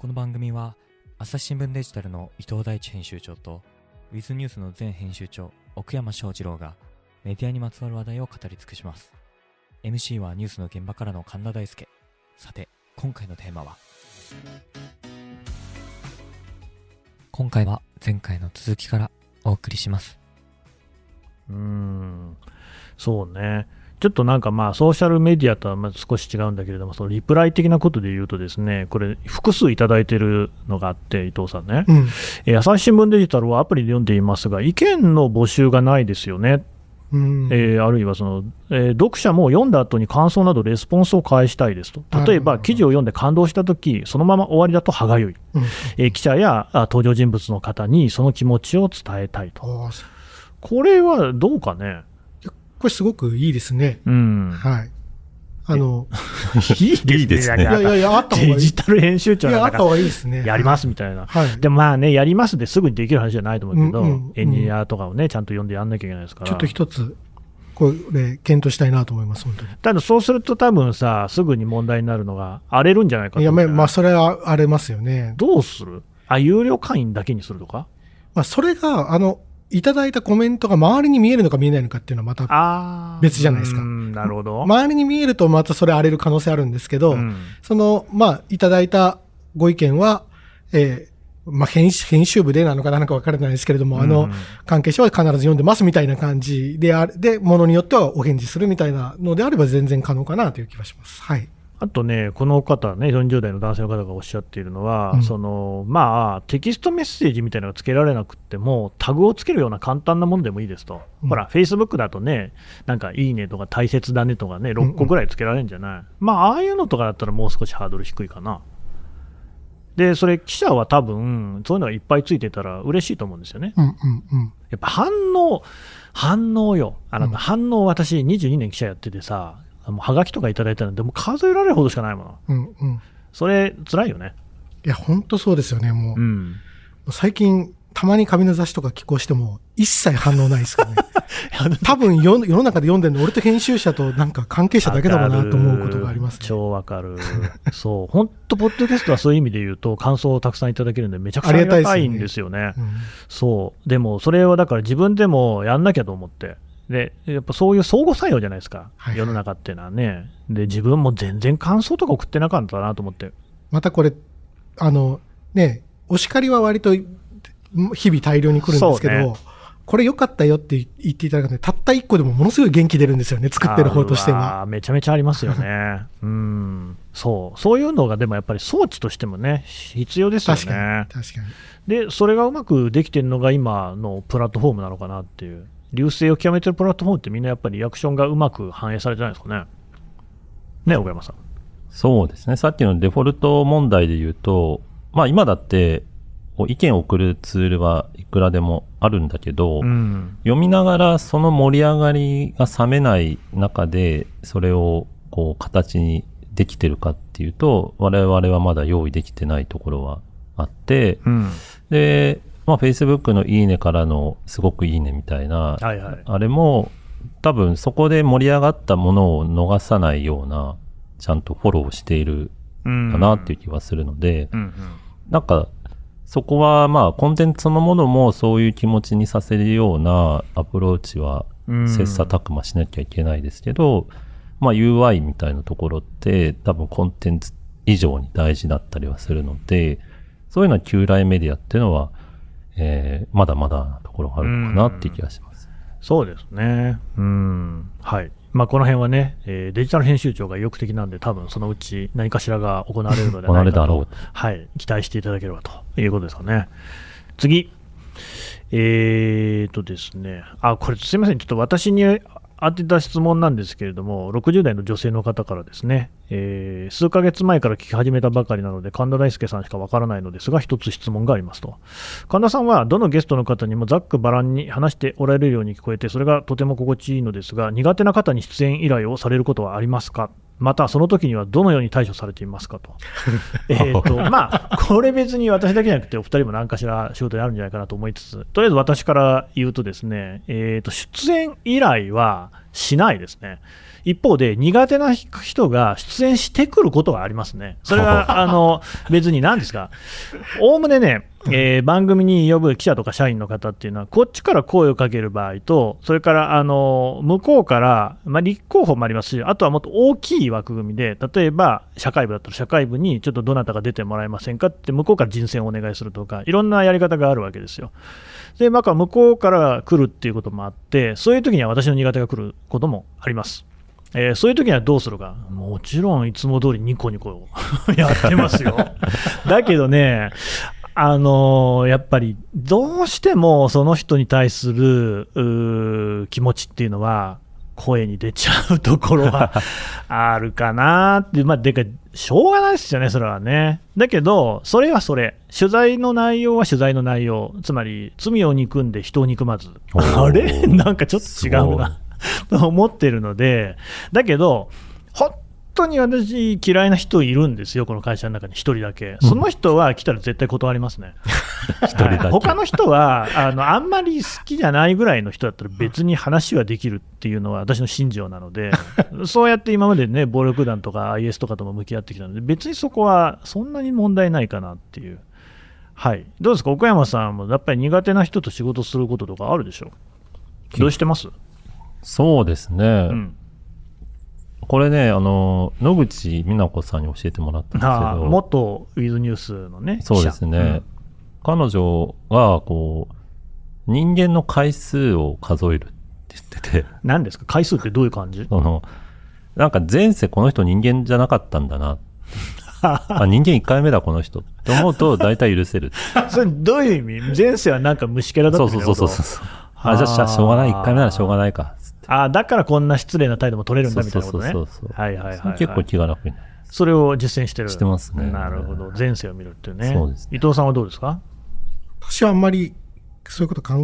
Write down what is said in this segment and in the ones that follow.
この番組は朝日新聞デジタルの伊藤大地編集長とウィズニュースの前編集長奥山翔二郎がメディアにまつわる話題を語り尽くします。MC はニュースの現場からの神田大輔さて今回のテーマは？今回は前回の続きからお送りします。うーん、そうね。ちょっとなんかまあソーシャルメディアとはまあ少し違うんだけれども、そのリプライ的なことで言うとですね、これ複数いただいてるのがあって、伊藤さんね。うん、えー朝日新聞デジタルはアプリで読んでいますが、意見の募集がないですよね。うんえーあるいはその、えー読者も読んだ後に感想などレスポンスを返したいですと。例えば、記事を読んで感動したとき、そのまま終わりだと歯がゆい。うんえー記者やあ登場人物の方にその気持ちを伝えたいと。これはどうかね。これすごくいいですね。うん。はい。あの、いいですね。いやいやいや、あった方がいい。デジタル編集長いや、あなんかった方がいいですね。やりますみたいな。はい。でもまあね、やりますですぐにできる話じゃないと思うけど、うんうんうんエンジニアとかをね、ちゃんと読んでやんなきゃいけないですから。ちょっと一つ、これ、検討したいなと思います、本当に。ただそうすると多分さ、すぐに問題になるのが、荒れるんじゃないかといや、まあ、それは荒れますよね。どうする？あ、有料会員だけにするとか？まあ、それが、あの、いただいたコメントが周りに見えるのか見えないのかっていうのはまた、別じゃないですかうんなるほど。周りに見えるとまたそれ荒れる可能性あるんですけど、うんその、まあ、いただいたご意見は、えーまあ、編集部でなのかなんかわからないですけれども、あのうん、関係者は必ず読んでますみたいな感じである、で、ものによってはお返事するみたいなのであれば全然可能かなという気がします。はい。あとね、この方ね、40代の男性の方がおっしゃっているのは、うんそのまあ、テキストメッセージみたいなのがつけられなくても、タグをつけるような簡単なものでもいいですと、うんほら、フェイスブックだとね、なんかいいねとか大切だねとかね、6個ぐらいつけられるんじゃない、まあ、ああいうのとかだったらもう少しハードル低いかな。で、それ、記者は多分、そういうのがいっぱいついてたら嬉しいと思うんですよね。うんうんうん。やっぱ反応、反応よ。あなた、うん反応、私、22年記者やっててさ、もうはがきとかいただいたら、でも数えられるほどしかないもの。うんうん。それ、辛いよね。いや、本当そうですよね。もう、ん。最近、たまに紙の雑誌とか寄稿しても、一切反応ないですからね。多分世の世の中で読んでるの、俺と編集者となんか関係者だけだろうなと思うことがありますね。超わかる。そう。本当ポッドキャストはそういう意味で言うと、感想をたくさんいただけるんで、めちゃくちゃありがたいんですよね。うんそう。でも、それはだから自分でもやんなきゃと思って。で、やっぱそういう相互作用じゃないですか。はいはい世の中っていうのはね。で、自分も全然感想とか送ってなかったなと思って。またこれ、あの、ね、お叱りは割と日々大量に来るんですけど、ねこれ良かったよって言っていただくので、たった一個でもものすごい元気出るんですよね、作ってる方としては。めちゃめちゃありますよね。うん。そう。そういうのがでもやっぱり装置としてもね、必要ですよね。確かに、確かに。で、それがうまくできてるのが今のプラットフォームなのかなっていう。流星を極めてるプラットフォームってみんなやっぱりリアクションがうまく反映されてないですかね。ね、岡山さん。そうですね。さっきのデフォルト問題で言うと、まあ今だって、意見を送るツールはいくらでもあるんだけど、ん。読みながらその盛り上がりが冷めない中で、それをこう形にできてるかっていうと、我々はまだ用意できてないところはあって、うん。で、まあ Facebook のいいねからのすごくいいねみたいな、はいはい。あれも多分そこで盛り上がったものを逃さないような、ちゃんとフォローしているうんかなっていう気はするので、うんうん。なんか、そこはまあコンテンツそのものもそういう気持ちにさせるようなアプローチはうん切磋琢磨しなきゃいけないですけど、まあ UI みたいなところって多分コンテンツ以上に大事だったりはするので、そういうのは旧来メディアっていうのは、えーまだまだなところがあるのかなって気がします。そうですね。うん。はい。まあ、この辺はね、えーデジタル編集長が意欲的なんで、多分そのうち何かしらが行われるのではないかとはい、期待していただければということですかね。次。えーとですね、あ、これすいません、ちょっと私に当てた質問なんですけれども、60代の女性の方からですね、えー数ヶ月前から聞き始めたばかりなので、神田大輔さんしかわからないのですが、一つ質問がありますと。神田さんはどのゲストの方にもざっくばらんに話しておられるように聞こえて、それがとても心地いいのですが、苦手な方に出演依頼をされることはありますか？また、その時にはどのように対処されていますかと。えっと、まあ、これ別に私だけじゃなくて、お二人も何かしら仕事にあるんじゃないかなと思いつつ、とりあえず私から言うとですね、えっと、出演依頼はしないですね。一方で、苦手な人が出演してくることがありますね。それは、あの、別に何ですか。おおむねね、えー、番組に呼ぶ記者とか社員の方っていうのは、こっちから声をかける場合と、それからあの向こうから、まあ、立候補もありますし、あとはもっと大きい枠組みで、例えば社会部だったら社会部にちょっとどなたか出てもらえませんかって、向こうから人選をお願いするとか、いろんなやり方があるわけですよ。で、まあ、向こうから来るっていうこともあって、そういう時には私の苦手が来ることもあります。えー、そういう時にはどうするか、もちろんいつも通りニコニコ やってますよ。だけどね、あのー、やっぱりどうしてもその人に対する気持ちっていうのは、声に出ちゃうところは あるかなって、まあ、でか、しょうがないですよね、それはね。だけど、それはそれ、取材の内容は取材の内容、つまり罪を憎んで人を憎まず、あれ？なんかちょっと違うな。と思ってるので、だけど、本当に私、嫌いな人いるんですよ、この会社の中に1人だけ、その人は来たら絶対断りますね。1人だけ。他の人はあの、あんまり好きじゃないぐらいの人だったら、別に話はできるっていうのは私の信条なので、そうやって今までね、暴力団とか IS とかとも向き合ってきたので、別にそこはそんなに問題ないかなっていう。はい、どうですか、奥山さんもやっぱり苦手な人と仕事することとかあるでしょどうしてます？そうですね、うん、これね、あの野口美奈子さんに教えてもらったんですけど、元ウィズニュースのね、そうですね、うん、彼女はこう人間の回数を数えるって言ってて、何ですか、回数ってどういう感じ？そのなんか前世、この人、人間じゃなかったんだな。あ人間1回目だ、この人。って思うと、大体許せる。それ、どういう意味？前世はなんか虫けらだったそうそうそうそう。あ、じゃあ、しょうがない、1回目ならしょうがないか。あだからこんな失礼な態度も取れるんだみたいなことね。そうそうそうはいはいはい、はい、結構気が楽になる。それを実践してる。してますね。なるほど。前世を見るっていうね。そうです、ね、伊藤さんはどうですか？私はあんまりそういうこと考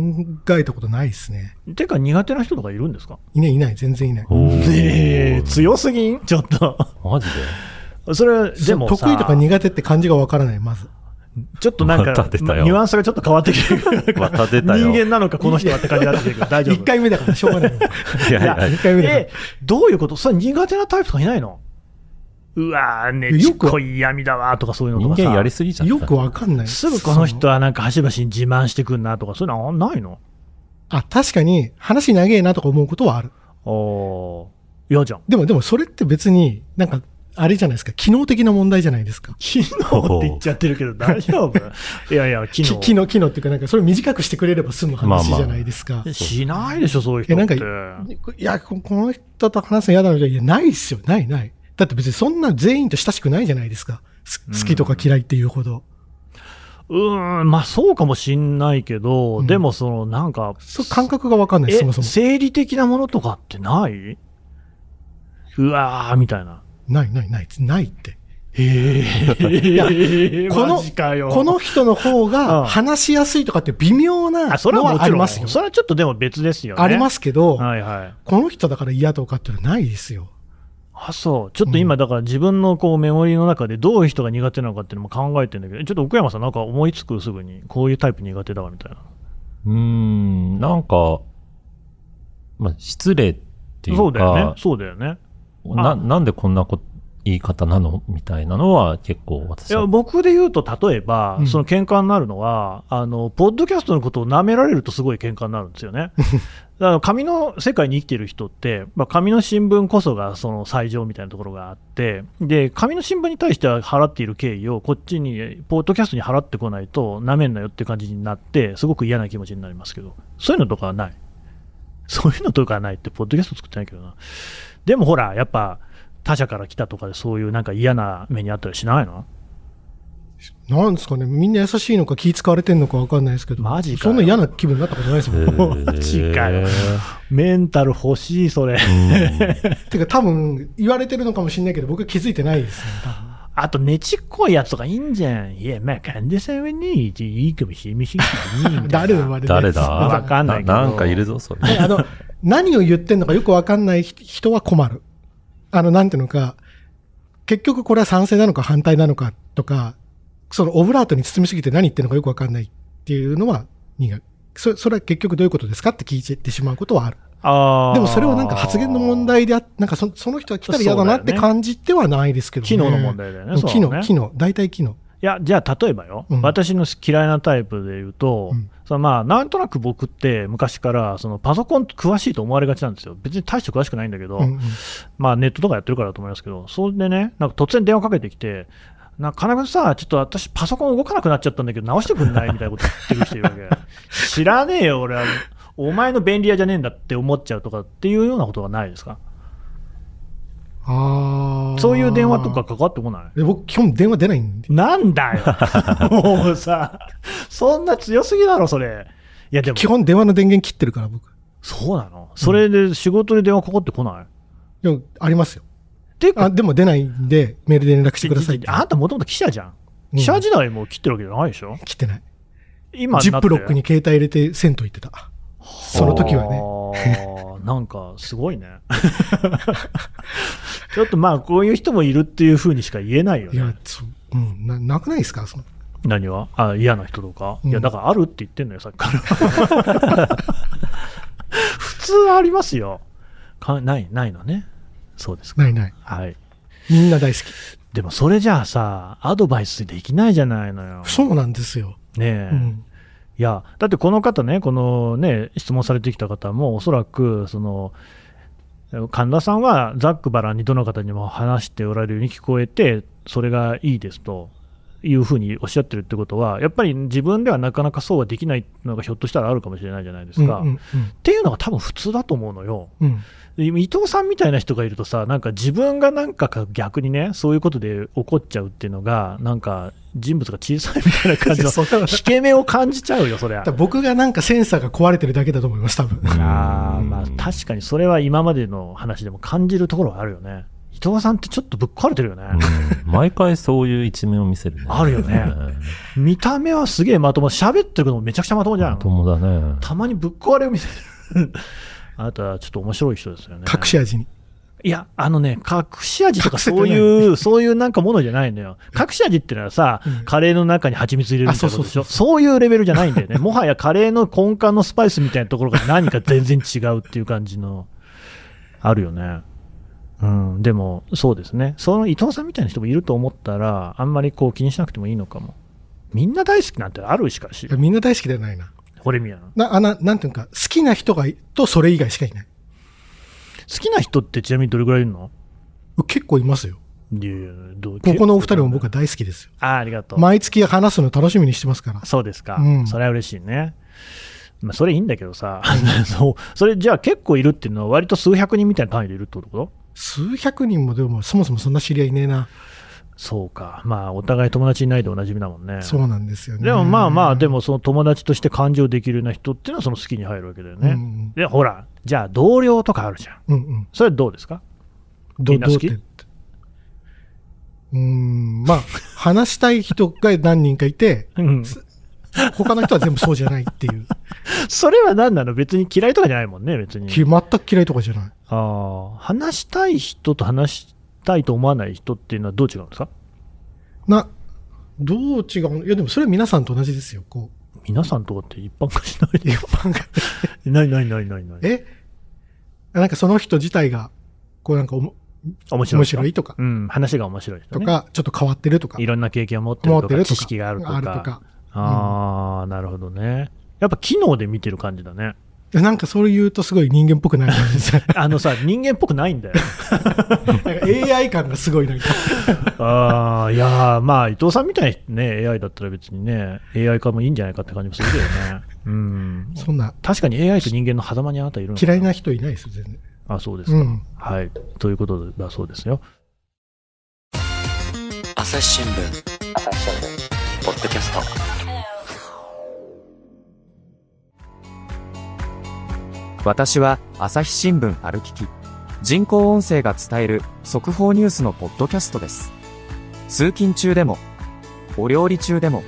えたことないですね。てか苦手な人とかいるんですか？いないいない、全然いない。えー、強すぎん？ちょっと。マジで？それは、でも得意とか苦手って感じがわからない、まず。ちょっとなんか、ニュアンスがちょっと変わってきてる。また出た人間なのか、この人はって感じになってくる 大丈夫。一回目だからしょうがない。いやいや、一回目だから。え、どういうこと？それ苦手なタイプとかいないの？うわー、ねちっこい闇だわとかそういうのとか人間やりすぎちゃった。よくわかんない。すぐこの人はなんか端々に自慢してくんなとか、そういうのないの？あ、確かに話長えなとか思うことはある。お嫌じゃん。でも、でもそれって別に、なんかあれじゃないですか、機能的な問題じゃないですか。機能って言っちゃってるけど 大丈夫？いやいや、機能。機能、機能っていうか、なんかそれ短くしてくれれば済む話じゃないですか。まあまあ、しないでしょ、そういう人って。なんか、いや、この人と話すの嫌なのじゃ、いや、ないっすよ、ないない。だって別にそんな全員と親しくないじゃないですか。好きとか嫌いっていうほど。うん、んまあそうかもしんないけど、うん、でもそのなんか。感覚がわかんないそもそも。生理的なものとかってない？うわー、みたいな。ないないない、ないって。へえ。この、この人の方が話しやすいとかって微妙なのはありますよ。それはちょっとでも別ですよね。ありますけど、はいはい、この人だから嫌とかってのはないですよ。あ、そう。ちょっと今、だから自分のこうメモリーの中でどういう人が苦手なのかっていうのも考えてるんだけど、ちょっと奥山さんなんか思いつくすぐに、こういうタイプ苦手だわみたいな。うーん、なんか、まあ、失礼っていうか。そうだよね。そうだよね。な、なんでこんなこと、言い方なの？みたいなのは結構私は。いや、僕で言うと、例えば、うん、その喧嘩になるのは、あの、ポッドキャストのことを舐められるとすごい喧嘩になるんですよね。だから紙の世界に生きてる人って、まあ、紙の新聞こそがその最上みたいなところがあって、で、紙の新聞に対しては払っている敬意をこっちに、ポッドキャストに払ってこないと、なめんなよって感じになって、すごく嫌な気持ちになりますけど、そういうのとかはない。そういうのとかはないって、ポッドキャスト作ってないけどな。でもほら、やっぱ、他者から来たとかでそういうなんか嫌な目にあったりしないの？なんですかね、みんな優しいのか気使われてるのか分かんないですけど、マジかそんな嫌な気分になったことないですもん。マジかよ。メンタル欲しい、それ。てか、多分言われてるのかもしれないけど、僕は気づいてないですね、あと、ねちっこいやつとかいいんじゃん。いや、まあ、患者さんはね、いいかもしれませんけどね。誰のまで誰だわかんないけど。なんかいるぞ、それ。あの、何を言ってんのかよくわかんない人は困る。あの、なんていうのか、結局これは賛成なのか反対なのかとか、そのオブラートに包みすぎて何言ってるのかよくわかんないっていうのは苦そそれは結局どういうことですかって聞いてしまうことはある。あーでもそれはなんか発言の問題であなんかそその人が来たら嫌だなって感じてはないですけどね。機能の問題だよね。うん機能、機能、大体機能。いや、じゃあ例えばよ、うん私の嫌いなタイプで言うと、うんそのまあなんとなく僕って昔からそのパソコン詳しいと思われがちなんですよ。別に大して詳しくないんだけど、うんうんまあネットとかやってるからだと思いますけど、それでね、なんか突然電話かけてきて、な金君さ、ちょっと私パソコン動かなくなっちゃったんだけど直してくんないみたいなこと言ってくる人いるわけ。知らねえよ、俺は。お前の便利屋じゃねえんだって思っちゃうとかっていうようなことがないですか？あーそういう電話とかかかってこない？で僕、基本電話出ないんで。なんだよ。もうさ、そんな強すぎだろ、それ。いや、でも基、本電話の電源切ってるから、僕。そうなの？それで仕事で電話かかってこない、でも、ありますよ。ていうかあ、でも出ないんで、メールで連絡してください。あんたもともと記者じゃん。記者時代も切ってるわけじゃないでしょ？切ってない。今ジップロックにに携帯入れて銭湯行ってた。その時はね。ね。なんか、すごいね。ちょっとまあ、こういう人もいるっていうふうにしか言えないよいやう、うん、な、なくないですか？その何はあ、嫌な人とか？いや、うんだからあるって言ってんのよ、さっきから。普通ありますよ。かない、ないのね。そうですか。ないない。はい。みんな大好き。でもそれじゃあさ、アドバイスできないじゃないのよ。そうなんですよ。ねえ。うん。いや、だってこの方ね、このね、質問されてきた方も、おそらく、その、神田さんはざっくばらんにどの方にも話しておられるように聞こえて、それがいいですというふうにおっしゃってるってことは、やっぱり自分ではなかなかそうはできないのがひょっとしたらあるかもしれないじゃないですか。うんうんっていうのが多分普通だと思うのよ。うん伊藤さんみたいな人がいるとさ、なんか自分がなんかか逆にね、そういうことで怒っちゃうっていうのが、なんか人物が小さいみたいな感じの 引け目を感じちゃうよ、そりゃだか。ら僕がなんかセンサーが壊れてるだけだと思います、多分。あーまあ、確かにそれは今までの話でも感じるところはあるよね。伊藤さんってちょっとぶっ壊れてるよね。うん毎回そういう一面を見せるね。あるよね見た目はすげえまとも、喋ってることもめちゃくちゃまともじゃん。友だね。たまにぶっ壊れを見せる。あなたはちょっと面白い人ですよね。隠し味に。いや、あのね、隠し味とかそういう、そういうなんかものじゃないのよ。隠し味ってのはさ、うんカレーの中に蜂蜜入れるみたいなことでしょ？あそうそうそういうレベルじゃないんだよね。もはやカレーの根幹のスパイスみたいなところが何か全然違うっていう感じの、あるよね。うん、でも、そうですね。その伊藤さんみたいな人もいると思ったら、あんまりこう気にしなくてもいいのかも。みんな大好きなんてあるしかしいや。みんな大好きではないな。これ見やな。な、あな、なんていうか、好きな人がいとそれ以外しかいない。好きな人ってちなみにどれぐらいいるの？結構いますよ。いやいやどう？ここのお二人も僕は大好きですよ。あありがとう。毎月話すの楽しみにしてますから。そうですか、うんそれは嬉しいね。まあ、それいいんだけどさ、そうそれじゃあ結構いるっていうのは、割と数百人みたいな単位でいるってこと？数百人もでもそもそもそんな知り合いいねえな。そうか、まあ、お互い友達いないでおなじみだもんね。そうなんですよね。でもまあまあ、でもその友達として感情できるような人っていうのはその好きに入るわけだよね。うんで、ほら、じゃあ同僚とかあるじゃん。うんうん。それはどうですか？どみんな好き？どうん、まあ、話したい人が何人かいて、うん。他の人は全部そうじゃないっていう。それは何なの？別に嫌いとかじゃないもんね、別に。き全く嫌いとかじゃない。ああ、話したい人と話したいと思わない人っていうのはどう違うんですか？な、どう違う？のいやでもそれは皆さんと同じですよ。こ皆さんとかって一般化しないう、一般が。ないないないないない。え？なんかその人自体が、こうなんかおも面白い。面白いとか、うん、話が面白い。とか、ちょっと変わってるとか、いろんな経験を持ってるとか、知識があるとか。あるとか。ああ、なるほどね。やっぱ機能で見てる感じだね。でなんかそれ言うとすごい人間っぽくない。あのさ、人間っぽくないんだよ。なんか AI 感がすごいなんか。ああ、いやーまあ、伊藤さんみたいにね、AI だったら別にね、AI 化もいいんじゃないかって感じもするけどね。うん。そんな確かに AI と人間の狭間にあなたいるのか嫌いな人いないですよ、全然。あ、そうですか。うん。はい。ということだそうですよ。朝日新聞ポッドキャスト私は朝日新聞歩きき。人工音声が伝える速報ニュースのポッドキャストです。通勤中でもお料理中でも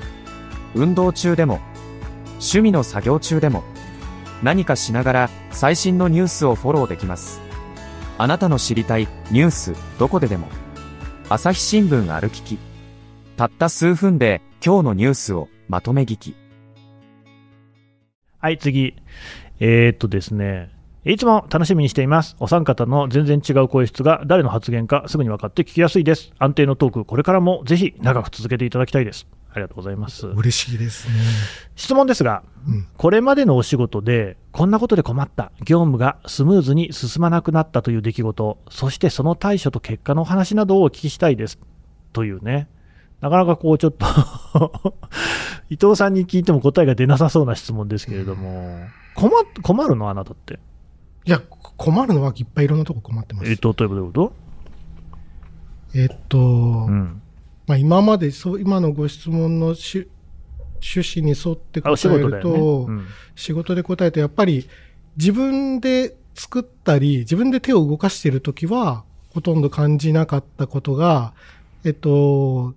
運動中でも趣味の作業中でも何かしながら最新のニュースをフォローできます。あなたの知りたいニュースどこででも。朝日新聞歩きき。たった数分で今日のニュースをまとめ聞き。はい、次。えー、っとですね。いつも楽しみにしています。お三方の全然違う声質が誰の発言かすぐに分かって聞きやすいです。安定のトーク、これからもぜひ長く続けていただきたいです。ありがとうございます。嬉しいですね。質問ですが、うんこれまでのお仕事で、こんなことで困った、業務がスムーズに進まなくなったという出来事、そしてその対処と結果のお話などをお聞きしたいです。というね、なかなかこうちょっと 伊藤さんに聞いても答えが出なさそうな質問ですけれども、困困るの？あなたって。いや、困るのはいっぱいいろんなとこ困ってます。えっと、例えばどういうこえっと、とうん。まあ、今までそう、今のご質問のし趣旨に沿って答え事だよね。ると、うん仕事で答えると、やっぱり自分で作ったり、自分で手を動かしているときは、ほとんど感じなかったことが、えっと、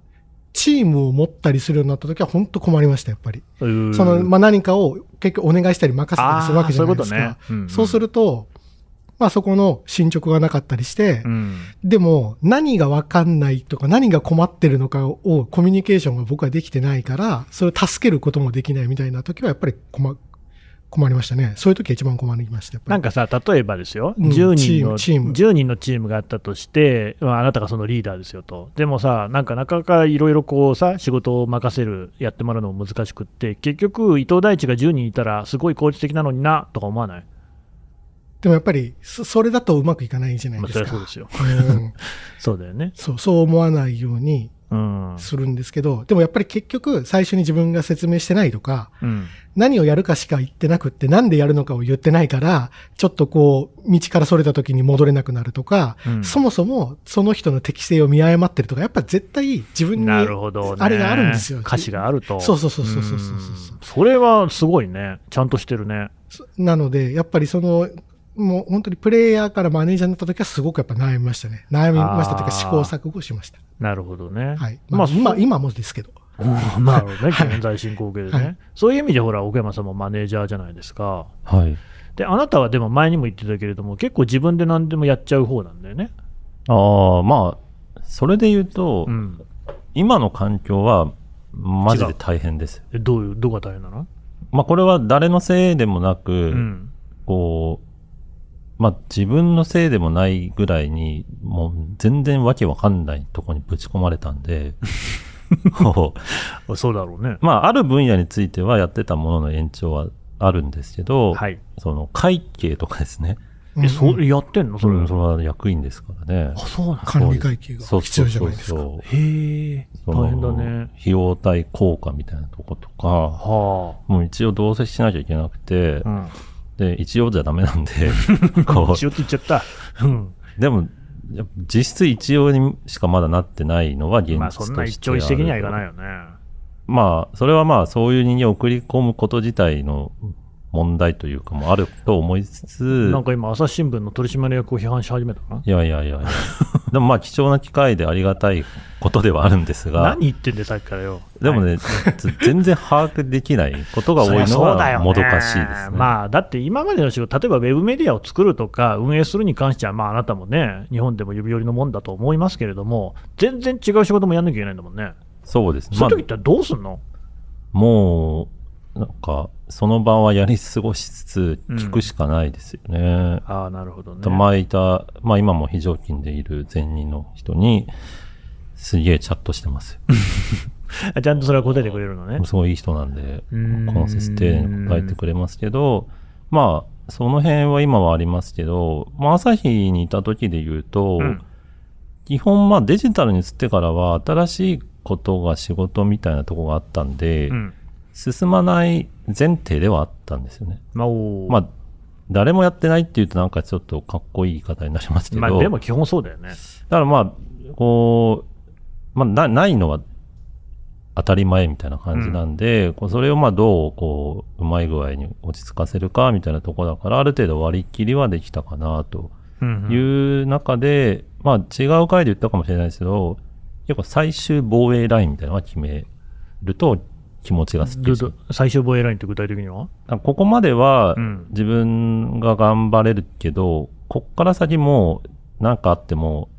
チームを持ったりするようになったときは、本当困りました、やっぱり。その、まあ、何かを結局お願いしたり任せたりするわけじゃないですか。そうすると、まあそこの進捗がなかったりして、うん。でも何がわかんないとか何が困ってるのかをコミュニケーションが僕はできてないから、それを助けることもできないみたいな時はやっぱり困困りましたね。そういう時が一番困りました。やっぱりなんかさ、例えばですよ、うん10人の、チームチーム10人のチームがあったとして、まあ、あなたがそのリーダーですよと。でもさ、なんかなかなかいろいろこうさ、仕事を任せる、やってもらうのも難しくって、結局、伊藤大地が10人いたら、すごい効率的なのにな、とか思わない？でもやっぱりそそれだとうまくいかないじゃないまあ、ですか。そりゃそうですよ。うん そうだよね。そう、そう思わないようにうん。するんですけど、でもやっぱり結局最初に自分が説明してないとか、うん。何をやるかしか言ってなくって、なんでやるのかを言ってないから、ちょっとこう、道からそれた時に戻れなくなるとか、うんそもそもその人の適性を見誤ってるとか、やっぱ絶対自分に、なるほどね。あれがあるんですよ歌詞があると。そうそうそうそうそうそうそれはすごいね。ちゃんとしてるね。なので、やっぱりその、もう本当にプレイヤーからマネージャーになった時はすごくやっぱ悩みましたね。悩みましたというか試行錯誤しました。なるほどね。はい。まあ、まあ、今、もですけど。うんなるほどね。現在進行形でね。はいそういう意味でほら、奥山さんもマネージャーじゃないですか。はい。で、あなたはでも前にも言ってたけれども、結構自分で何でもやっちゃう方なんだよね。ああ、まあ、それで言うと、うん。今の環境は、マジで大変です。えどういう、どこが大変なの？まあ、これは誰のせいでもなく、うん。こう、まあ、自分のせいでもないぐらいに、もう全然わけわかんないとこにぶち込まれたんで、そうだろうね。まあ、ある分野についてはやってたものの延長はあるんですけど、はい。その会計とかですね、え、それやってんの？それ。それそれは役員ですからねあ、。そうなんだ。管理会計がそう必要じゃないですか。そうへえ、その大変だね。費用対効果みたいなとことか、はもう一応どうせしなきゃいけなくてあ。、うん。で、一応じゃダメなんで、こ一応って言っちゃった。うん。う、でも、実質一応にしかまだなってないのは現実まあ、としてそんな一朝一夕にはいかないよ。よね。まあ、それはまあ、そういう人間を送り込むこと自体の問題というかもあると思いつつ、なんか今、朝日新聞の取締役を批判し始めたな？いやいやいやいや。でもまあ貴重な機会でありがたいことではあるんですが、何言ってんでさっきからよ。でもね、全然把握できないことが多いのは もどかしいですね。まあ、だって今までの仕事、例えばウェブメディアを作るとか、運営するに関しては、まあ、あなたもね、日本でも指折りのもんだと思いますけれども、全然違う仕事もやんなきゃいけないんだもんね。そうですね。そういう時ってどうすんの、もう、なんか、その場はやり過ごしつつ、うん聞くしかないですよね。ああ、なるほどね。前いた、まあ今も非常勤でいる前任の人に、すげえチャットしてます ちゃんとそれは答えてくれるのね。すごいいい人なんで、この説丁寧に答えてくれますけど、まあ、その辺は今はありますけど、まあ、朝日にいた時で言うと、うん基本、まあ、デジタルに移ってからは、新しいことが仕事みたいなとこがあったんで、うん。進まない前提ではあったんですよね。まあ、まあ、誰もやってないっていうとなんかちょっとかっこいい言い方になりますけど、まあ、でも基本そうだよね。だからまあ、こう、まあ、なないのは当たり前みたいな感じなんで、こうそれをまあどう、こう、うまい具合に落ち着かせるかみたいなところだから、ある程度割り切りはできたかなとうんうんいう中で、まあ違う回で言ったかもしれないですけど、結構最終防衛ラインみたいなのは決めると気持ちがすっきりするどうぞ最終防衛ラインって具体的には？ここまではうん自分が頑張れるけど、こっから先も何かあっても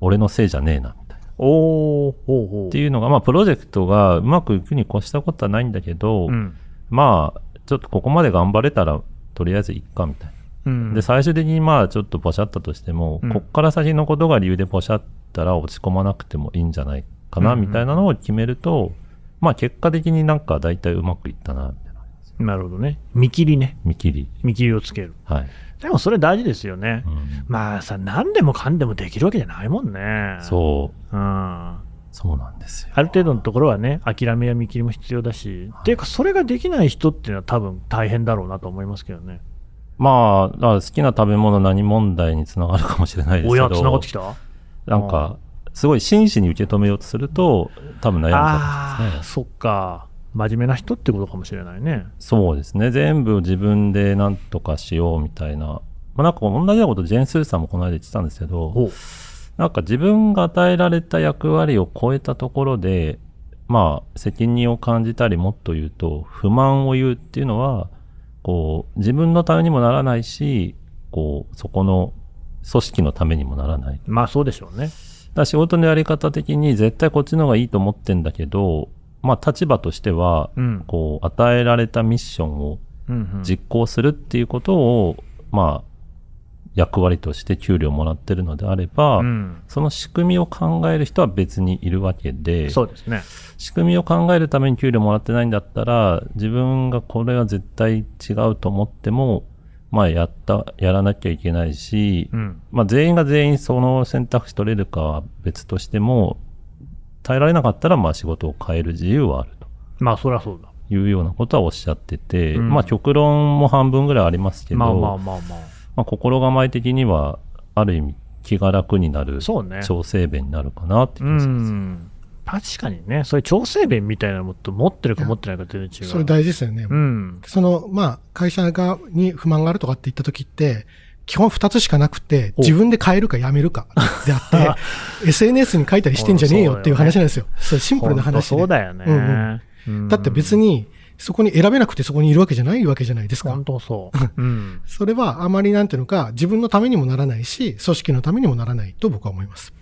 俺のせいじゃねえな、みたいな。おー、ほうほう。っていうのが、まあプロジェクトがうまくいくに越したことはないんだけど、うん。まあちょっとここまで頑張れたらとりあえずいっか、みたいな。うんで、最終的にまあちょっとポシャったとしても、うんこっから先のことが理由でポシャったら落ち込まなくてもいいんじゃないかな、うんうんみたいなのを決めると、まあ結果的になんか大体うまくいったな、みたいな。なるほどね。見切りね。見切り。見切りをつける。はい。でもそれ大事ですよねう。んまあさ、何でもかんでもできるわけじゃないもんね。そう。う。うん。あそうなんですよ。る程度のところはね、諦めや見切りも必要だし、っていうか、それができない人っていうのは多分大変だろうなと思いますけどね。まあ、好きな食べ物何問題につながるかもしれないですけど。おや、繋がってきた？なんか、すごい真摯に受け止めようとすると、多分悩んじゃああー、うんですね。そっか。真面目な人ってことかもしれないね。そうですね。全部自分で何とかしようみたいな。まあなんか同じようなことジェーン・スーさんもこの間言ってたんですけど。なんか自分が与えられた役割を超えたところで、まあ責任を感じたりもっと言うと不満を言うっていうのは、こう自分のためにもならないし、こうそこの組織のためにもならない。まあそうでしょうね。だ仕事のやり方的に絶対こっちの方がいいと思ってんだけど、まあ立場としては、うん。こう与えられたミッションを実行するっていうことを、まあ役割として給料もらってるのであれば、うん。その仕組みを考える人は別にいるわけで、そうですね。仕組みを考えるために給料もらってないんだったら、自分がこれは絶対違うと思っても、まあやった、やらなきゃいけないし、うん。まあ全員が全員その選択肢取れるかは別としても、耐えられなかったらまあ仕事を変える自由はあると。まあそりゃそうだ。いうようなことはおっしゃってて、うんまあ極論も半分ぐらいありますけど、まあまあまあままあ心構え的には、ある意味気が楽になるあ。そうね。調整弁になるかなって気うがします。ん。確かにね、そういう調整弁みたいなものと持ってるか持ってないか全然違う。それ大事ですよね。うん。その、まあ、会社が、に不満があるとかって言った時って、基本二つしかなくて、お自分で変えるかやめるかであって、SNS に書いたりしてんじゃねえよっていう話なんですよ。そうシンプルな話で。そうだよね。うんうんだって別に、そこに選べなくてそこにいるわけじゃないわけじゃないですか本。当そう。うん。それはあまりなんていうのか、自分のためにもならないし、組織のためにもならないと僕は思います。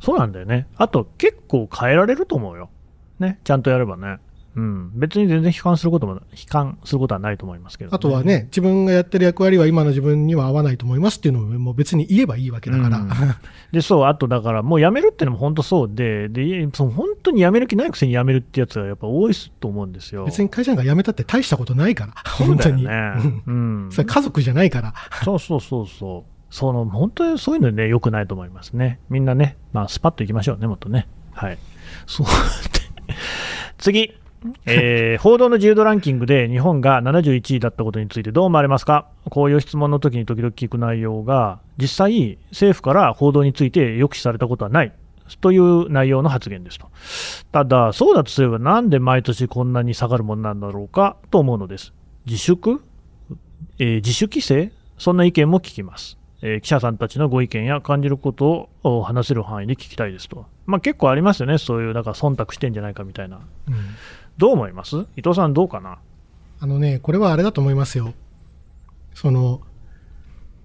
そうなんだよね。あと、結構変えられると思うよ。ね。ちゃんとやればね。うん。別に全然悲観することも、悲観することはないと思いますけど、あとはね、自分がやってる役割は今の自分には合わないと思いますっていうのをもう別に言えばいいわけだから。うんで、そう、あとだから、もう辞めるってのも本当そうで、で、いその本当に辞める気ないくせに辞めるってやつがやっぱ多いと思うんですよ。別に会社なんか辞めたって大したことないから。本当に。ね。うん。それ家族じゃないから。そうそうそうそう。その、本当にそういうのね、良くないと思いますね。みんなね、まあ、スパッといきましょうね、もっとね。はい。そう。次。えー 報道の自由度ランキングで日本が71位だったことについてどう思われますか？こういう質問の時に時々聞く内容が、実際、政府から報道について抑止されたことはないという内容の発言ですと。ただ、そうだとすれば、なんで毎年こんなに下がるものなんだろうか？と思うのです。自粛？えー自主規制？そんな意見も聞きます、えー記者さんたちのご意見や感じることをお話せる範囲で聞きたいですと。まあ結構ありますよね、そういう、だから忖度してんじゃないかみたいな。うんどう思います？伊藤さんどうかな？あのね、これはあれだと思いますよ。その、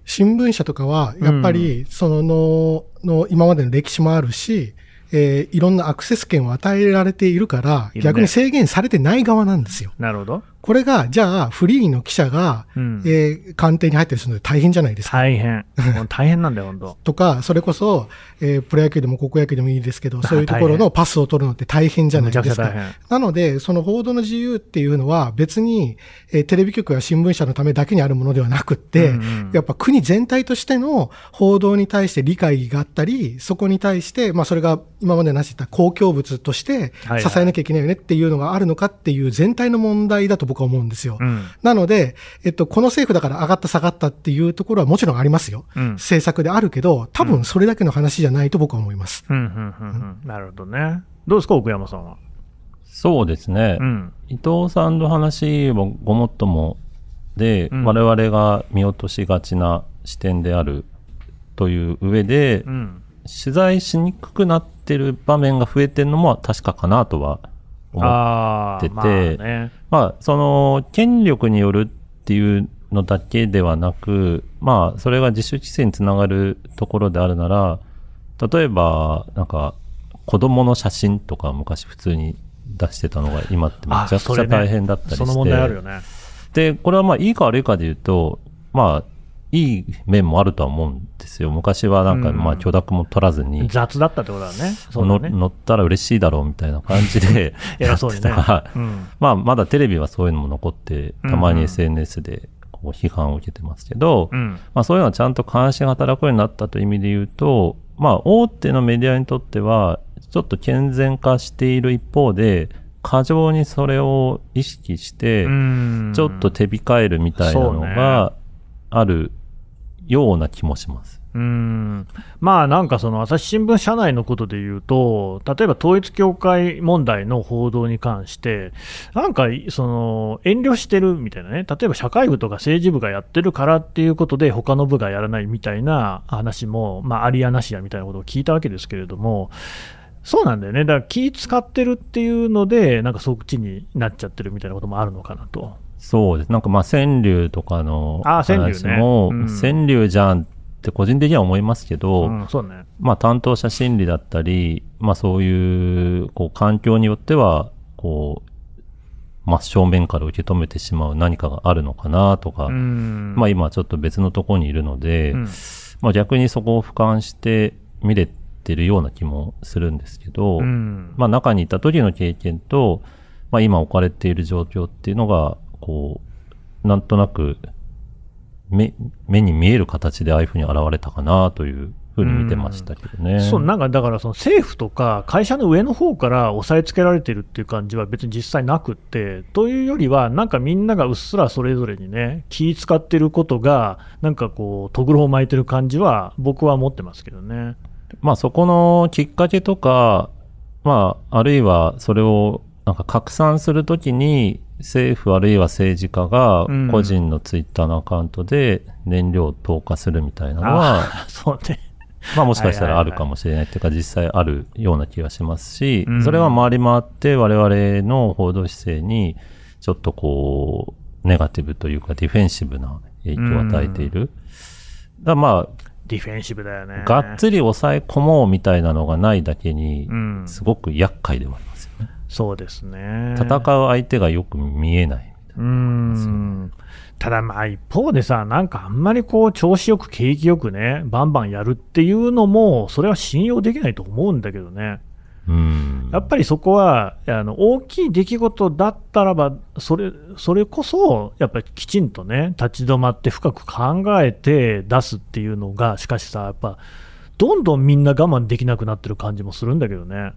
新聞社とかは、やっぱり、そのの、の、今までの歴史もあるし、えーいろんなアクセス権を与えられているから、ね逆に制限されてない側なんですよ。なるほど。これが、じゃあ、フリーの記者が、うんえー官邸に入ったりするので大変じゃないですか。大変。大変なんだよ、本当。とか、それこそ、えープロ野球でも高校野球でもいいですけど、そういうところのパスを取るのって大変じゃないですか。なので、その報道の自由っていうのは別に、えーテレビ局や新聞社のためだけにあるものではなくって、うんうんやっぱ国全体としての報道に対して理解があったり、そこに対して、まあそれが今までなしった公共物として支えなきゃいけないよねっていうのがあるのかっていう全体の問題だと僕は思うんですよ。うん。なので、えっと、この政府だから上がった下がったっていうところはもちろんありますよ。うん。政策であるけど、多分それだけの話じゃないと僕は思います。なるほどね。どうですか、奥山さんは？そうですね。うん。伊藤さんの話もごもっともで、うん我々が見落としがちな視点であるという上で、うん。取材しにくくなってる場面が増えてるのも確かかなとは思う。ああ、っててまあね。まあ、その、権力によるっていうのだけではなく、まあ、それが自主規制につながるところであるなら、例えば、なんか、子供の写真とか昔普通に出してたのが今ってめちゃくちゃ大変だったりして、その問題あるよね。で、これはまあいいか悪いかで言うと、まあ、いい面もあるとは思うんですよ。昔はなんか、うんまあ、許諾も取らずに、雑だったってことだね。そうね。乗ったら嬉しいだろうみたいな感じで 偉そうにねやってたうん。まあ、まだテレビはそういうのも残って、たまに SNS でこう批判を受けてますけど、うん。まあそういうのはちゃんと監視が働くようになったという意味で言うと、まあ大手のメディアにとっては、ちょっと健全化している一方で、過剰にそれを意識して、うんちょっと手控えるみたいなのがあるような気もします。うんまあなんかその朝日新聞社内のことで言うと、例えば統一教会問題の報道に関して、なんかその遠慮してるみたいなね、例えば社会部とか政治部がやってるからっていうことで、他の部がやらないみたいな話も、まあ、ありやなしやみたいなことを聞いたわけですけれども、そうなんだよね、だから気使ってるっていうので、なんかそっちになっちゃってるみたいなこともあるのかなと。そうです。なんかまあ川柳とかのあ川柳ね川柳じゃん。って個人的には思いますけど、うん、そうね。まあ担当者心理だったり、まあそういう、こう環境によっては、こう、真正面から受け止めてしまう何かがあるのかなとか、うん。まあ今ちょっと別のところにいるので、うん。まあ逆にそこを俯瞰して見れてるような気もするんですけど、うん。まあ中にいた時の経験と、まあ今置かれている状況っていうのが、こう、なんとなく、目、目に見える形でああいうふうに現れたかなというふうに見てましたけどね。そうなんかだからその政府とか会社の上の方から押さえつけられてるっていう感じは別に実際なくって、というよりは、なんかみんながうっすらそれぞれにね、気使ってることが、なんかこう、とぐろを巻いてる感じは、僕は持ってますけどね。まあそこのきっかけとか、まああるいはそれをなんか拡散するときに政府あるいは政治家がうん個人のツイッターのアカウントで燃料を投下するみたいなのは。まあもしかしたらあるかもしれないっていうか実際あるような気がしますしうん、それは回り回って我々の報道姿勢にちょっとこう、ネガティブというかディフェンシブな影響を与えている。だまあ、ディフェンシブだよね。がっつり抑え込もうみたいなのがないだけにう、ん、すごく厄介ではあります。そうですね。戦う相手がよく見えないみたいうーんただまあ一方でさ、なんかあんまりこう調子よく景気よくね、バンバンやるっていうのも、それは信用できないと思うんだけどね。な。うん。やっぱりそこは、あの大きい出来事だったらば、それそれこそ、やっぱりきちんとね、立ち止まって深く考えて出すっていうのが、しかしさ、やっぱ、どんどんみんな我慢できなくなってる感じもするんだけどね。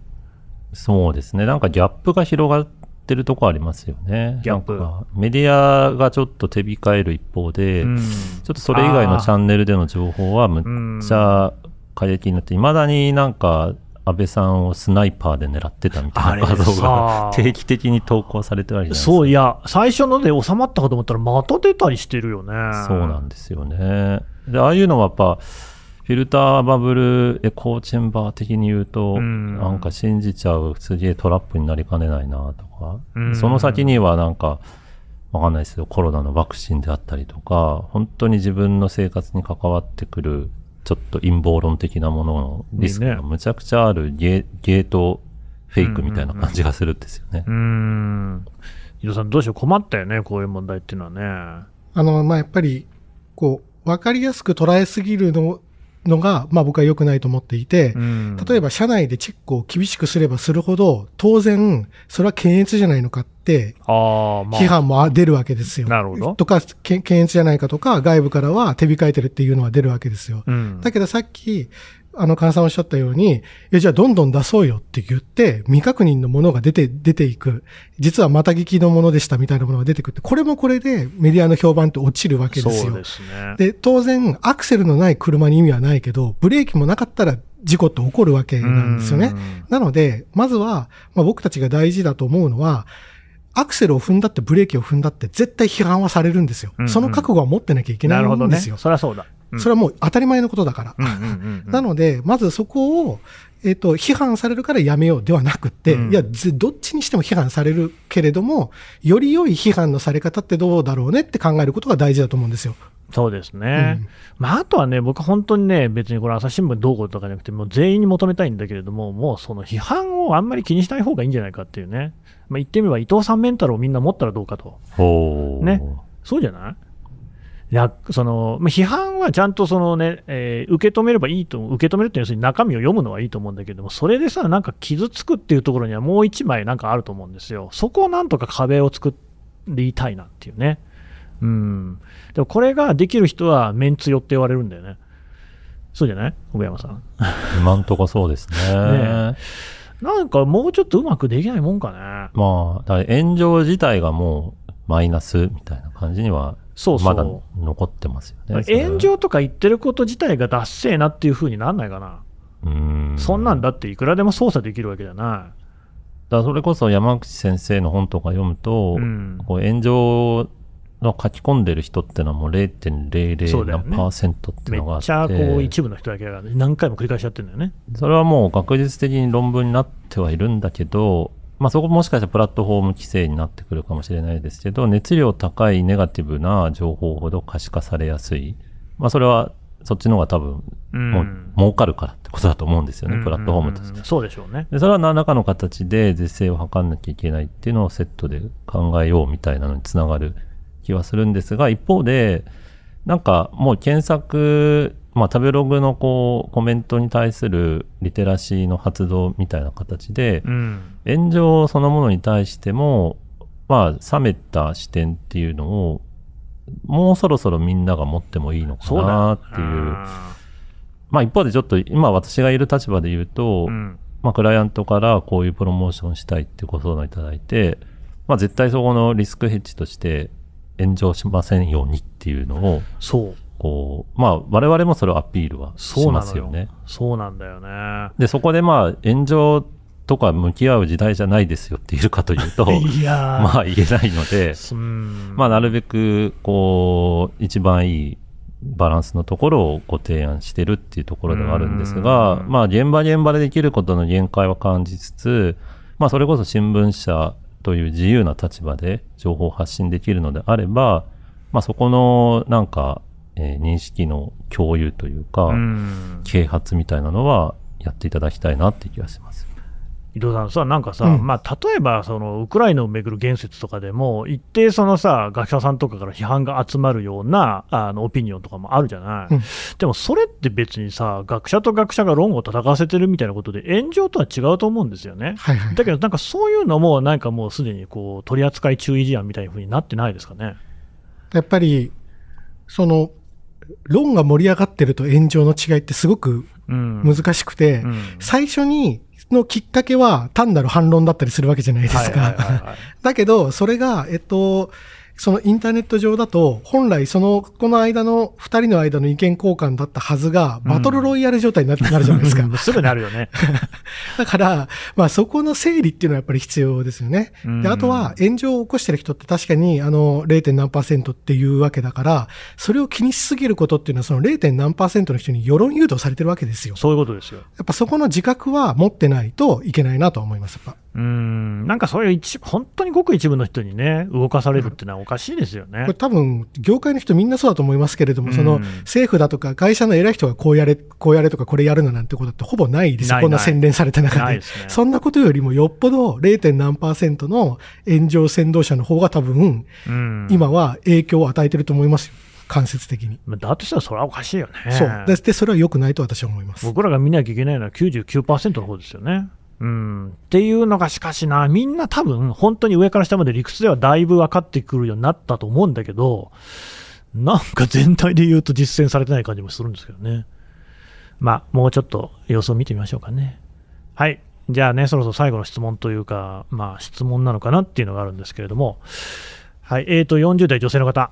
そうですね。なんかギャップが広がってるとこありますよね。ギャップメディアがちょっと手控える一方で、うんちょっとそれ以外のチャンネルでの情報はむっちゃ過激になって、いまだになんか安倍さんをスナイパーで狙ってたみたいな画像さが定期的に投稿されてるわけじゃないですか。そういや、最初ので収まったかと思ったら、また出たりしてるよね。そうなんですよね。で、ああいうのはやっぱ、フィルターバブルエコーチェンバー的に言うと、うんなんか信じちゃうすげえトラップになりかねないなとか、うんその先にはなんか、わかんないですけど、コロナのワクチンであったりとか、本当に自分の生活に関わってくる、ちょっと陰謀論的なもののリスクがむちゃくちゃあるゲゲートフェイクみたいな感じがするんですよね。うーん。伊藤さん、どうしよう、困ったよね、こういう問題っていうのはね。あの、まあ、やっぱり、こう、わかりやすく捉えすぎるの、のが、まあ僕は良くないと思っていて、うん例えば社内でチェックを厳しくすればするほど、当然、それは検閲じゃないのかって、ああ、まあ、批判も出るわけですよ。なるほどとか、け検閲じゃないかとか、外部からは手控えてるっていうのは出るわけですよ。うん、だけどさっき、あの、菅さんおっしゃったように、いや、じゃあどんどん出そうよって言って、未確認のものが出て、出ていく。実はまた聞きのものでしたみたいなものが出てくるって、これもこれでメディアの評判って落ちるわけですよ。そうですね。で、当然、アクセルのない車に意味はないけど、ブレーキもなかったら事故って起こるわけなんですよね。なので、まずは、まあ、僕たちが大事だと思うのは、アクセルを踏んだってブレーキを踏んだって絶対批判はされるんですよ。うんうんその覚悟は持ってなきゃいけなないるほどね。んですよ。そりゃそうだ。うんそれはもう当たり前のことだから。なので、まずそこを、えっ、と、批判されるからやめようではなくって、うんいや、ぜどっちにしても批判されるけれども、より良い批判のされ方ってどうだろうねって考えることが大事だと思うんですよ。そうですね。うんまあ、あとはね、僕本当にね、別にこれ朝日新聞どうこうとかじゃなくて、もう全員に求めたいんだけれども、もうその批判をあんまり気にしない方がいいんじゃないかっていうね。まあ、言ってみれば伊藤さんメンタルをみんな持ったらどうかと。ねそうじゃない？やそのまあ批判はちゃんとその、ねえー受け止めればいいと思う、受け止めるって要するに中身を読むのはいいと思うんだけども、それでさ、なんか傷つくっていうところにはもう一枚なんかあると思うんですよ、そこをなんとか壁を作りたいなっていうね、うん、でもこれができる人はメンツよって言われるんだよね、そうじゃない？小山さん。今んとこそうですね。ねなんかもうちょっとうまくできないもんかね。まあ、だから炎上自体がもうマイナスみたいな感じには、そうそうまだ残ってますよね。炎上とか言ってること自体がダッセーなっていう風になんないかな。うん。そんなんだっていくらでも操作できるわけじゃなだからそれこそ山口先生の本とか読むと、うんこう炎上の書き込んでる人ってのはもう0.00そうだよね何パーセントってい。めいうのがあって、っちゃこう一部の人だけが何回も繰り返しやってるんだよね。それはもう確実的に論文になってはいるんだけど、まあそこもしかしたらプラットフォーム規制になってくるかもしれないですけど、熱量高いネガティブな情報ほど可視化されやすい。まあそれはそっちの方が多分、うんもう儲かるからってことだと思うんですよね、うんプラットフォームとしてうん。そうでしょうね。でそれは何らかの形で是正を図んなきゃいけないっていうのをセットで考えようみたいなのにつながる気はするんですが、一方で、なんかもう検索、まあ食べログのこうコメントに対するリテラシーの発動みたいな形で、うん。炎上そのものに対しても、まあ冷めた視点っていうのを、もうそろそろみんなが持ってもいいのかなっていう。まあ一方でちょっと今私がいる立場で言うと、うん。まあ、クライアントからこういうプロモーションしたいってご相談いただいて、まあ、絶対そこのリスクヘッジとして炎上しませんようにっていうのを、そう。こう、まあ、我々もそれをアピールはしそうなのよますよね。。そうなんだよね。で、そこでまあ、炎上とか向き合う時代じゃないですよって言えるかというと、いやーまあ言えないので、うんまあ、なるべく、こう、一番いいバランスのところをご提案してるっていうところではあるんですがう、んまあ、現場現場でできることの限界は感じつつ、まあ、それこそ新聞社という自由な立場で情報を発信できるのであれば、まあ、そこの、なんか、えー認識の共有というか、うん啓発みたいなのはやっていただきたいなって気がします。伊藤さんさ、なんかさ、うんまあ、例えばそのウクライナをめぐる言説とかでも、一定そのさ、学者さんとかから批判が集まるようなあのオピニオンとかもあるじゃない、うんでもそれって別にさ、学者と学者が論を戦わせてるみたいなことで、炎上とは違うと思うんですよね。はいはい。だけど、なんかそういうのも、なんかもうすでにこう取り扱い注意事案みたいな風になってないですかね。やっぱり、その、論が盛り上がってると炎上の違いってすごくうん、難しくて、うん最初に、のきっかけは単なる反論だったりするわけじゃないですか。はいだけど、それが、えっと、そのインターネット上だと、本来その、この間の、二人の間の意見交換だったはずが、バトルロイヤル状態にな なるじゃないですか。うんすぐなるよね。だから、まあそこの整理っていうのはやっぱり必要ですよね。うんで、あとは炎上を起こしてる人って確かにあの 0. 何パーセントっていうわけだから、それを気にしすぎることっていうのはその 0. 何パーセントの人に世論誘導されてるわけですよ。そういうことですよ。やっぱそこの自覚は持ってないといけないなとは思います。やっぱうん、なんかそういう一本当にごく一部の人にね、動かされるってのはおかしいですよねこれ。多分、業界の人みんなそうだと思いますけれども、うんその政府だとか会社の偉い人がこうやれ、こうやれとかこれやるのなんてことってほぼないですこんな洗練された中で。ないですねそんなことよりもよっぽど 0. 何パーセントの炎上先導者の方が多分、うん、今は影響を与えてると思いますよ。間接的に。だとしたらそれはおかしいよね。そう。でで、それは良くないと私は思います。僕らが見なきゃいけないのは99%の方ですよね。うん、っていうのがしかしな、みんな多分、本当に上から下まで理屈ではだいぶ分かってくるようになったと思うんだけど、なんか全体で言うと実践されてない感じもするんですけどね。まあ、もうちょっと様子を見てみましょうかね。はい。じゃあね、そろそろ最後の質問というか、まあ、質問なのかなっていうのがあるんですけれども、はい。えーと、40代女性の方。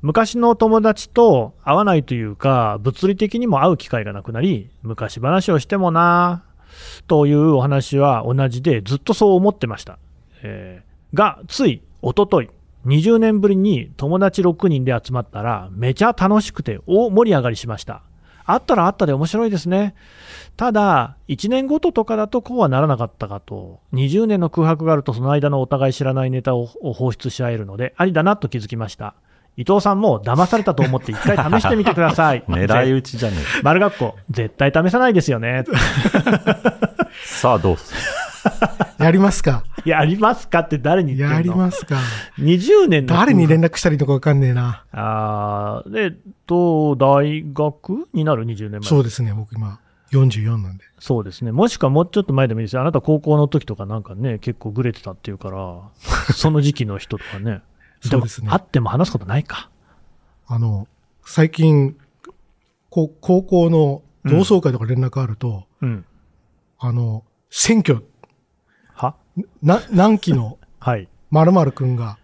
昔の友達と会わないというか、物理的にも会う機会がなくなり、昔話をしてもなというお話は同じで、ずっとそう思ってました。えーが、つい一昨日20年ぶりに友達6人で集まったら、めちゃ楽しくて大盛り上がりしました。会ったら会ったで面白いですね。ただ、1年ごととかだとこうはならなかったかと、20年の空白があるとその間のお互い知らないネタを放出し合えるので、ありだなと気づきました。伊藤さんも騙されたと思って一回試してみてください。狙い撃ちじゃねえ。丸学校、絶対試さないですよね。さあどうする？やりますか。やりますかって誰に言ってやんの？りますか。20年の誰に連絡したらいいのかわかんねえな。ああ、で、と、大学になる？20年前。そうですね、僕今、44なんで。そうですね。もしくはもうちょっと前でもいいですよ。あなた高校の時とかなんかね、結構グレてたっていうから、その時期の人とかね。そうですねも会っても話すことないか。あの、最近、こ高校の同窓会とか連絡あると、うん。あの、選挙、は？な、何期のはい。〇〇くんが、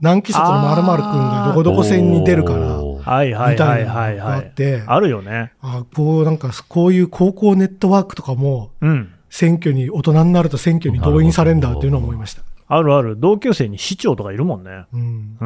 何期卒の〇〇くんがどこどこ選に出るから、はいはいみたはいいなのがはいはい。あって、あるよね。あこうなんか、こういう高校ネットワークとかも、うん。選挙に、大人になると選挙に動員されるんだっていうのを思いました。あるある。同級生に市長とかいるもんね。うん。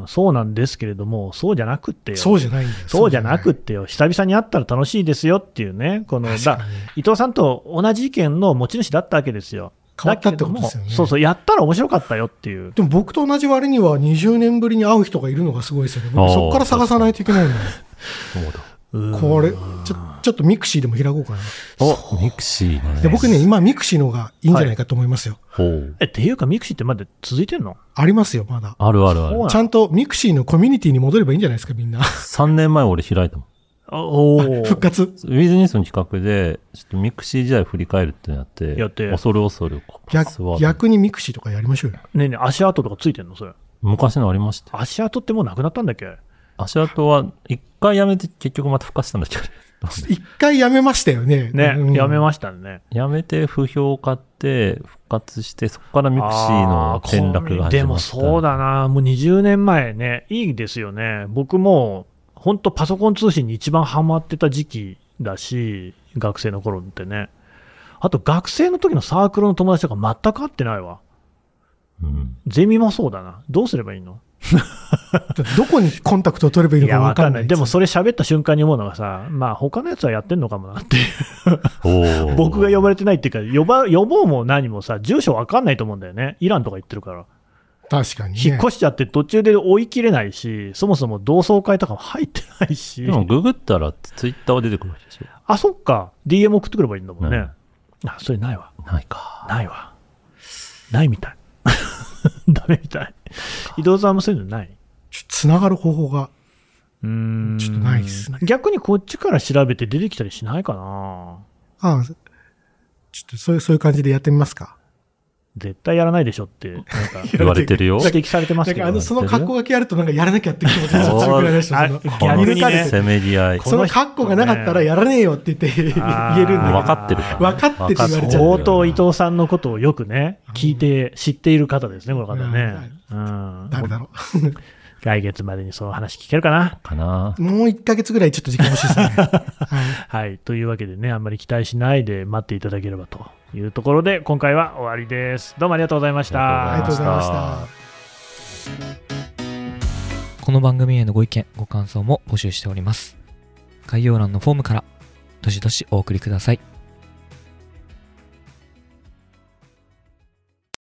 うん。そうなんですけれども、そうじゃなくってよ。そうじゃないんだよ。そうじゃなくってよ。久々に会ったら楽しいですよっていうね。この、だ伊藤さんと同じ意見の持ち主だったわけですよ。変わったってことですよねそうそう、やったら面白かったよっていう。でも僕と同じ割には20年ぶりに会う人がいるのがすごいですよね。僕そこから探さないといけないのに。そうだ。うんこれ、ちょ、ちょっと mixi でも開こうかな。お、 mixi ね。で僕ね、今 mixi の方がいいんじゃないかと思いますよ。ほう。え、っていうか、 mixi ってまだ続いてんの？ありますよ、まだ。あるあるあるそうな。のちゃんと mixi のコミュニティに戻ればいいんじゃないですか、みんな。3年前俺開いたもん。おお復活。 withnews の企画で、ちょっと mixi 時代振り返るってなって、やって恐る恐る逆逆に mixi とかやりましょうよ。ねえねえ足跡とかついてんの？それ。昔のありましたよ。足跡ってもうなくなったんだっけ？足跡は一回やめて結局また復活したんだっけ？一回やめましたよね。ね、うんやめましたね。やめて不評買って復活して、そこから mixi の転落が始でもそうだな、もう20年前ね、いいですよね。僕も、本当パソコン通信に一番ハマってた時期だし、学生の頃ってね。あと学生の時のサークルの友達とか全く会ってないわ。うん。ゼミもそうだな。どうすればいいの？どこにコンタクトを取ればいいのかわわかんないい。かんなでもそれ喋った瞬間に思うのがさ、まあ他のやつはやってんのかもなっていう。僕が呼ばれてないっていうか、呼ば、呼ぼうも何もさ、住所わかんないと思うんだよね。イランとか行ってるから。確かに、ね。引っ越しちゃって途中で追い切れないし、そもそも同窓会とかも入ってないしで、もググったらツイッターは出てくるわけでしょ。あ、そっか、DM 送ってくればいいんだもんね。あ、それないわ。ないか。ないわ。ないみたい。ダメみたい。伊藤さんもそういうのない？ちょっと繋がる方法が。うーんちょっとないっすね逆にこっちから調べて出てきたりしないかな？ああ、ちょっとそういう、そういう感じでやってみますか。絶対やらないでしょって、なんか、言われてるよ。指摘されてますけどあの、。その格好がけあるとなんかやらなきゃって気持ちが強くなりました。あその逆にねせめぎ合い。その格好がなかったらやらねえよって言って 言えるんだ分かってる。分かってて言われちゃう相当伊藤さんのことをよくね、聞いて、知っている方ですね、この方ね。うん。誰だろ来月までにその話聞けるかな？かな。う。もう1ヶ月ぐらいちょっと時間欲しいですね。はい。はい。というわけでね、あんまり期待しないで待っていただければというところで、今回は終わりです。どうもありがとうございました。ありがとうございました。この番組へのご意見、ご感想も募集しております。概要欄のフォームから、どしどしお送りください。